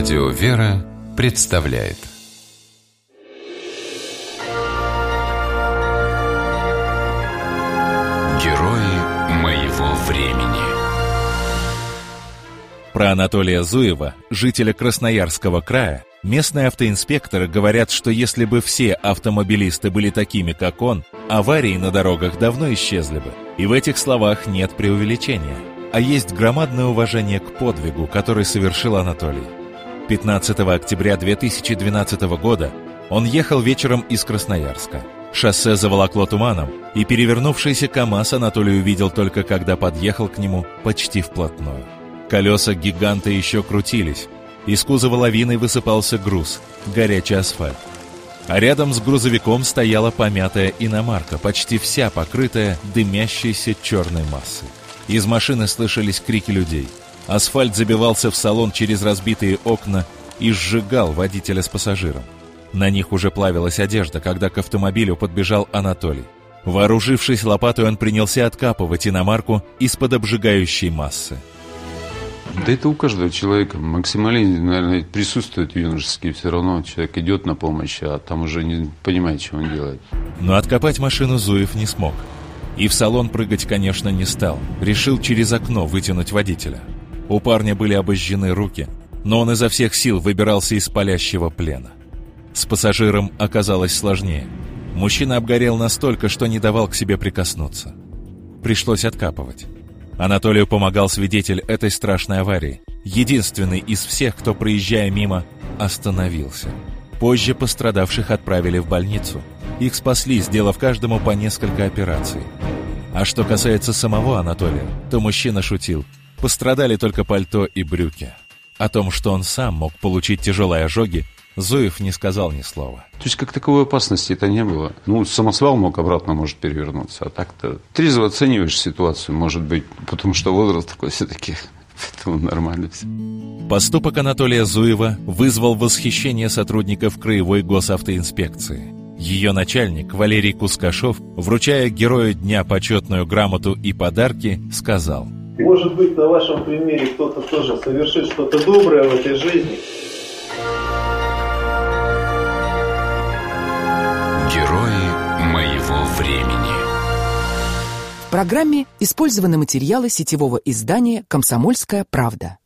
Радио «Вера» представляет Герои моего времени Про Анатолия Зуева, жителя Красноярского края, местные автоинспекторы говорят, что если бы все автомобилисты были такими, как он, аварии на дорогах давно исчезли бы. И в этих словах нет преувеличения, а есть громадное уважение к подвигу, который совершил Анатолий. 15 октября 2012 года он ехал вечером из Красноярска. Шоссе заволокло туманом, и перевернувшийся КАМАЗ Анатолий увидел только когда подъехал к нему почти вплотную. Колеса гиганта еще крутились. Из кузова лавиной высыпался груз, горячий асфальт. А рядом с грузовиком стояла помятая иномарка, почти вся покрытая дымящейся черной массой. Из машины слышались крики людей – Асфальт забивался в салон через разбитые окна и сжигал водителя с пассажиром. На них уже плавилась одежда, когда к автомобилю подбежал Анатолий. Вооружившись лопатой, он принялся откапывать иномарку из-под обжигающей массы. Да это у каждого человека. Максимализм, наверное, присутствует юношеский. Все равно человек идет на помощь, а там уже не понимает, что он делает. Но откопать машину Зуев не смог. И в салон прыгать, конечно, не стал. Решил через окно вытянуть водителя. У парня были обожжены руки, но он изо всех сил выбирался из палящего плена. С пассажиром оказалось сложнее. Мужчина обгорел настолько, что не давал к себе прикоснуться. Пришлось откапывать. Анатолию помогал свидетель этой страшной аварии. Единственный из всех, кто, проезжая мимо, остановился. Позже пострадавших отправили в больницу. Их спасли, сделав каждому по несколько операций. А что касается самого Анатолия, то мужчина шутил – Пострадали только пальто и брюки. О том, что он сам мог получить тяжелые ожоги, Зуев не сказал ни слова. То есть, как таковой опасности это не было. Ну, самосвал мог обратно, может, перевернуться. А так-то трезво оцениваешь ситуацию, может быть, потому что возраст такой все-таки. Поэтому нормально все. Поступок Анатолия Зуева вызвал восхищение сотрудников Краевой госавтоинспекции. Ее начальник Валерий Кускашов, вручая Герою Дня почетную грамоту и подарки, сказал – может быть, на вашем примере кто-то тоже совершит что-то доброе в этой жизни. Герои моего времени. В программе использованы материалы сетевого издания «Комсомольская правда».